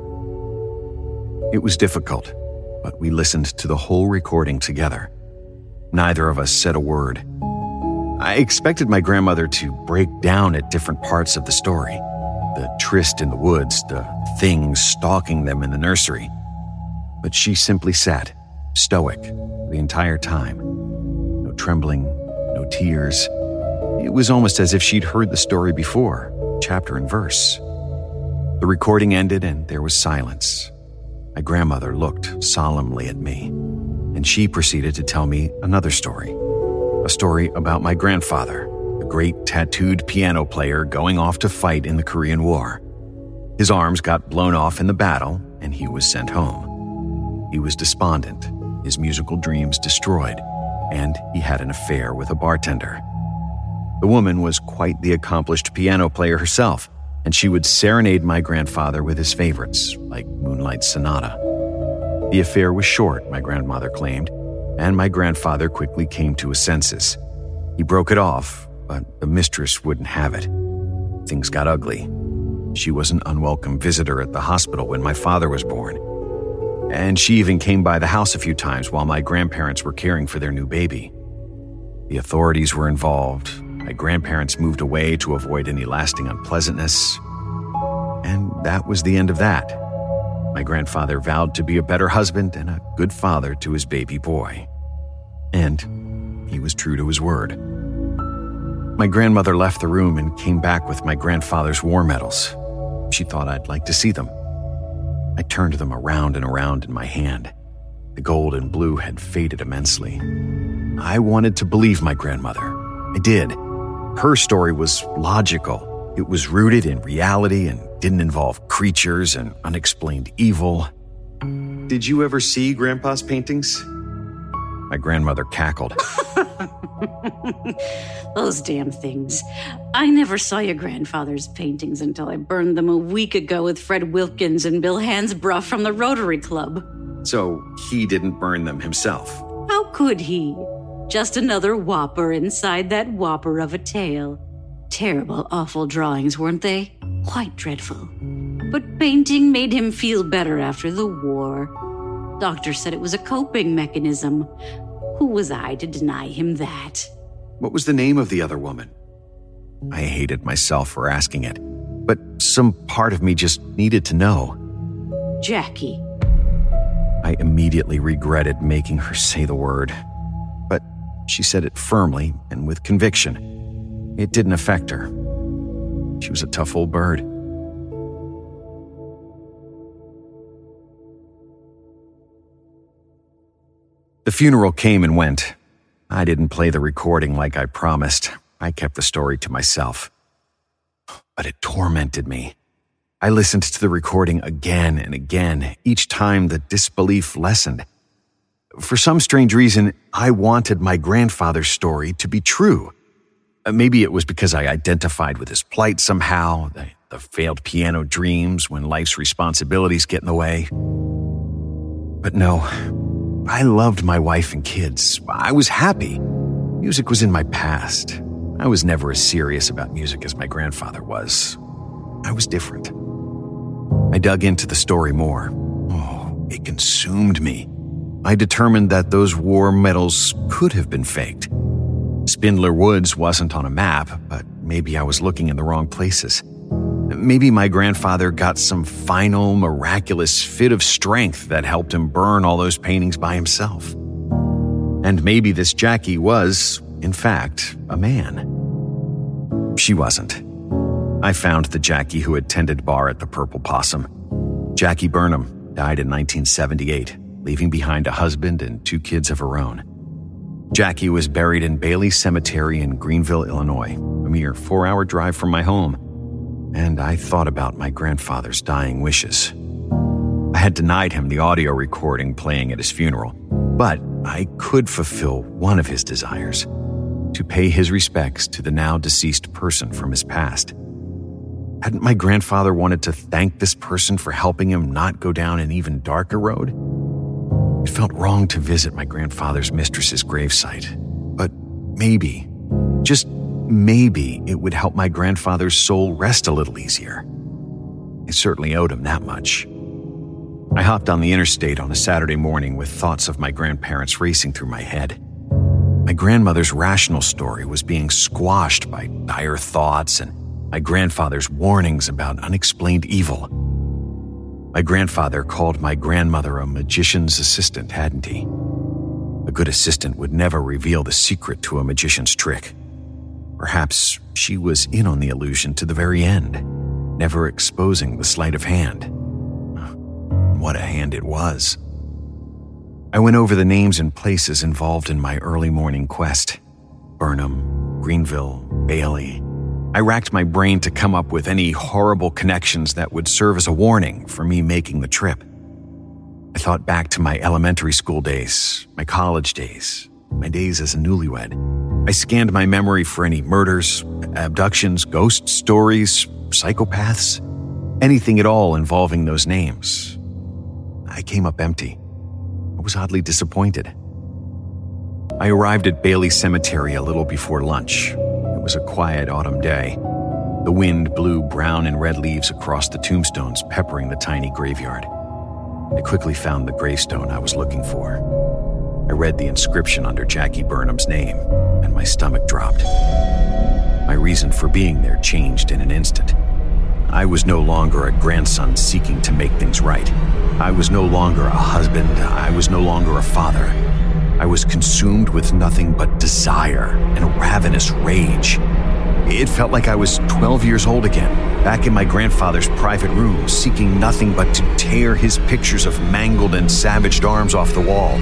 It was difficult, but we listened to the whole recording together. Neither of us said a word. I expected my grandmother to break down at different parts of the story the tryst in the woods, the things stalking them in the nursery. But she simply sat, stoic, the entire time. Trembling, no tears. It was almost as if she'd heard the story before, chapter and verse. The recording ended and there was silence. My grandmother looked solemnly at me, and she proceeded to tell me another story. A story about my grandfather, a great tattooed piano player going off to fight in the Korean War. His arms got blown off in the battle, and he was sent home. He was despondent, his musical dreams destroyed, and he had an affair with a bartender. The woman was quite the accomplished piano player herself, and she would serenade my grandfather with his favorites, like Moonlight Sonata. The affair was short, my grandmother claimed, and my grandfather quickly came to his senses. He broke it off, but the mistress wouldn't have it. Things got ugly. She was an unwelcome visitor at the hospital when my father was born. And she even came by the house a few times while my grandparents were caring for their new baby. The authorities were involved. My grandparents moved away to avoid any lasting unpleasantness. And that was the end of that. My grandfather vowed to be a better husband and a good father to his baby boy. And he was true to his word. My grandmother left the room and came back with my grandfather's war medals. She thought I'd like to see them. I turned them around and around in my hand. The gold and blue had faded immensely. I wanted to believe my grandmother. I did. Her story was logical. It was rooted in reality and didn't involve creatures and unexplained evil. Did you ever see Grandpa's paintings? My grandmother cackled. Those damn things. I never saw your grandfather's paintings until I burned them a week ago with Fred Wilkins and Bill Hansbrough from the Rotary Club. So he didn't burn them himself. How could he? Just another whopper inside that whopper of a tale. Terrible, awful drawings, weren't they? Quite dreadful. But painting made him feel better after the war. Doctor said it was a coping mechanism. Who was I to deny him that? What was the name of the other woman? I hated myself for asking it, but some part of me just needed to know. Jackie. I immediately regretted making her say the word, but she said it firmly and with conviction. It didn't affect her. She was a tough old bird. The funeral came and went. I didn't play the recording like I promised. I kept the story to myself. But it tormented me. I listened to the recording again and again, each time the disbelief lessened. For some strange reason, I wanted my grandfather's story to be true. Uh, maybe it was because I identified with his plight somehow, the, the failed piano dreams when life's responsibilities get in the way. But no, I loved my wife and kids. I was happy. Music was in my past. I was never as serious about music as my grandfather was. I was different. I dug into the story more. Oh, it consumed me. I determined that those war medals could have been faked. Spindler Woods wasn't on a map, but maybe I was looking in the wrong places. Maybe my grandfather got some final, miraculous fit of strength that helped him burn all those paintings by himself. And maybe this Jackie was, in fact, a man. She wasn't. I found the Jackie who attended bar at the Purple Possum. Jackie Burnham died in 1978, leaving behind a husband and two kids of her own. Jackie was buried in Bailey Cemetery in Greenville, Illinois, a mere four hour drive from my home. And I thought about my grandfather's dying wishes. I had denied him the audio recording playing at his funeral, but I could fulfill one of his desires to pay his respects to the now deceased person from his past. Hadn't my grandfather wanted to thank this person for helping him not go down an even darker road? It felt wrong to visit my grandfather's mistress's gravesite, but maybe, just maybe, it would help my grandfather's soul rest a little easier. I certainly owed him that much. I hopped on the interstate on a Saturday morning with thoughts of my grandparents racing through my head. My grandmother's rational story was being squashed by dire thoughts and my grandfather's warnings about unexplained evil. My grandfather called my grandmother a magician's assistant, hadn't he? A good assistant would never reveal the secret to a magician's trick. Perhaps she was in on the illusion to the very end, never exposing the sleight of hand. What a hand it was. I went over the names and places involved in my early morning quest Burnham, Greenville, Bailey. I racked my brain to come up with any horrible connections that would serve as a warning for me making the trip. I thought back to my elementary school days, my college days, my days as a newlywed. I scanned my memory for any murders, abductions, ghost stories, psychopaths, anything at all involving those names. I came up empty. I was oddly disappointed. I arrived at Bailey Cemetery a little before lunch. It was a quiet autumn day. The wind blew brown and red leaves across the tombstones, peppering the tiny graveyard. I quickly found the gravestone I was looking for. I read the inscription under Jackie Burnham's name, and my stomach dropped. My reason for being there changed in an instant. I was no longer a grandson seeking to make things right. I was no longer a husband. I was no longer a father. I was consumed with nothing but desire and ravenous rage. It felt like I was 12 years old again, back in my grandfather's private room, seeking nothing but to tear his pictures of mangled and savaged arms off the wall.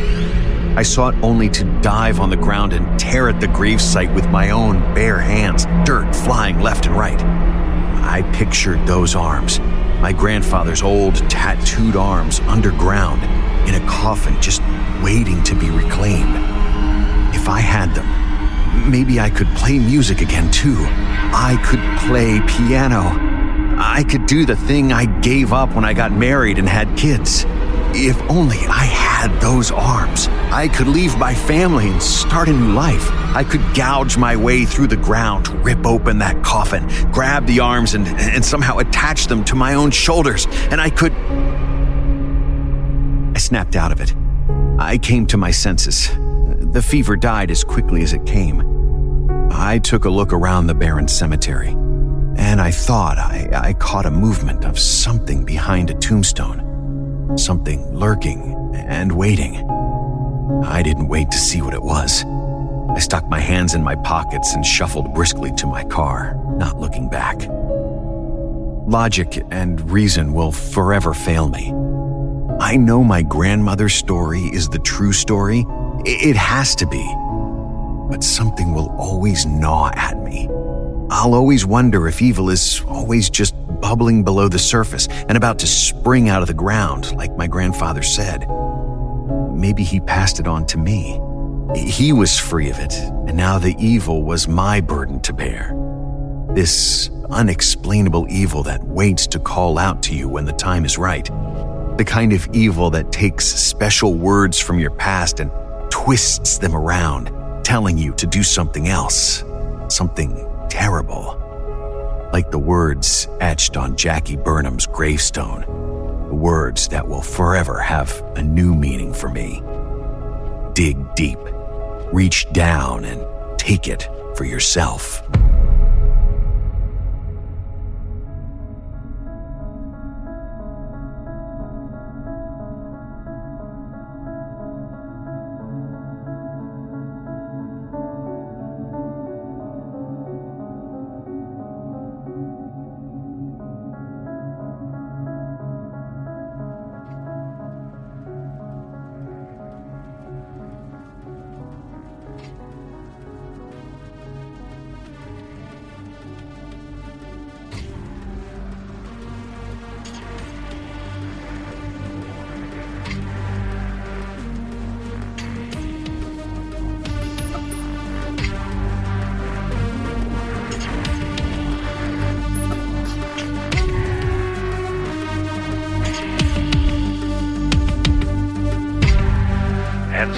I sought only to dive on the ground and tear at the gravesite with my own bare hands, dirt flying left and right. I pictured those arms, my grandfather's old tattooed arms underground in a coffin just waiting to be reclaimed. If I had them, maybe I could play music again too. I could play piano. I could do the thing I gave up when I got married and had kids. If only I had those arms, I could leave my family and start a new life. I could gouge my way through the ground, rip open that coffin, grab the arms, and, and somehow attach them to my own shoulders, and I could. I snapped out of it. I came to my senses. The fever died as quickly as it came. I took a look around the barren cemetery, and I thought I, I caught a movement of something behind a tombstone. Something lurking and waiting. I didn't wait to see what it was. I stuck my hands in my pockets and shuffled briskly to my car, not looking back. Logic and reason will forever fail me. I know my grandmother's story is the true story. It has to be. But something will always gnaw at me. I'll always wonder if evil is always just bubbling below the surface and about to spring out of the ground, like my grandfather said. Maybe he passed it on to me. He was free of it, and now the evil was my burden to bear. This unexplainable evil that waits to call out to you when the time is right. The kind of evil that takes special words from your past and twists them around, telling you to do something else, something terrible. Like the words etched on Jackie Burnham's gravestone, the words that will forever have a new meaning for me. Dig deep reach down and take it for yourself.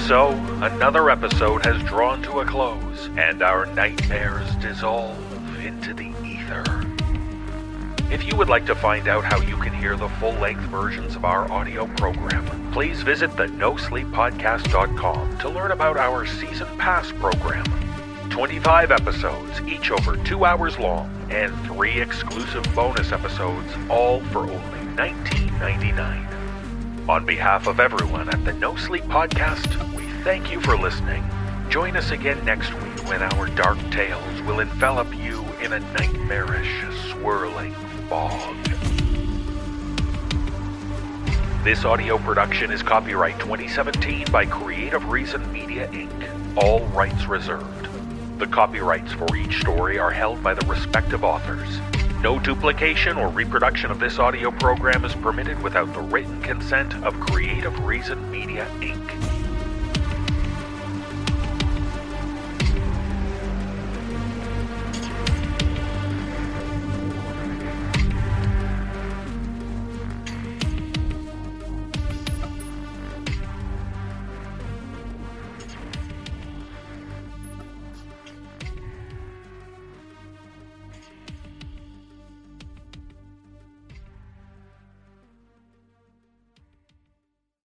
So, another episode has drawn to a close, and our nightmares dissolve into the ether. If you would like to find out how you can hear the full length versions of our audio program, please visit the NoSleepPodcast.com to learn about our Season Pass program. 25 episodes, each over two hours long, and three exclusive bonus episodes, all for only $19.99. On behalf of everyone at the No Sleep Podcast, thank you for listening. Join us again next week when our dark tales will envelop you in a nightmarish, swirling fog. This audio production is copyright 2017 by Creative Reason Media Inc., all rights reserved. The copyrights for each story are held by the respective authors. No duplication or reproduction of this audio program is permitted without the written consent of Creative Reason Media Inc.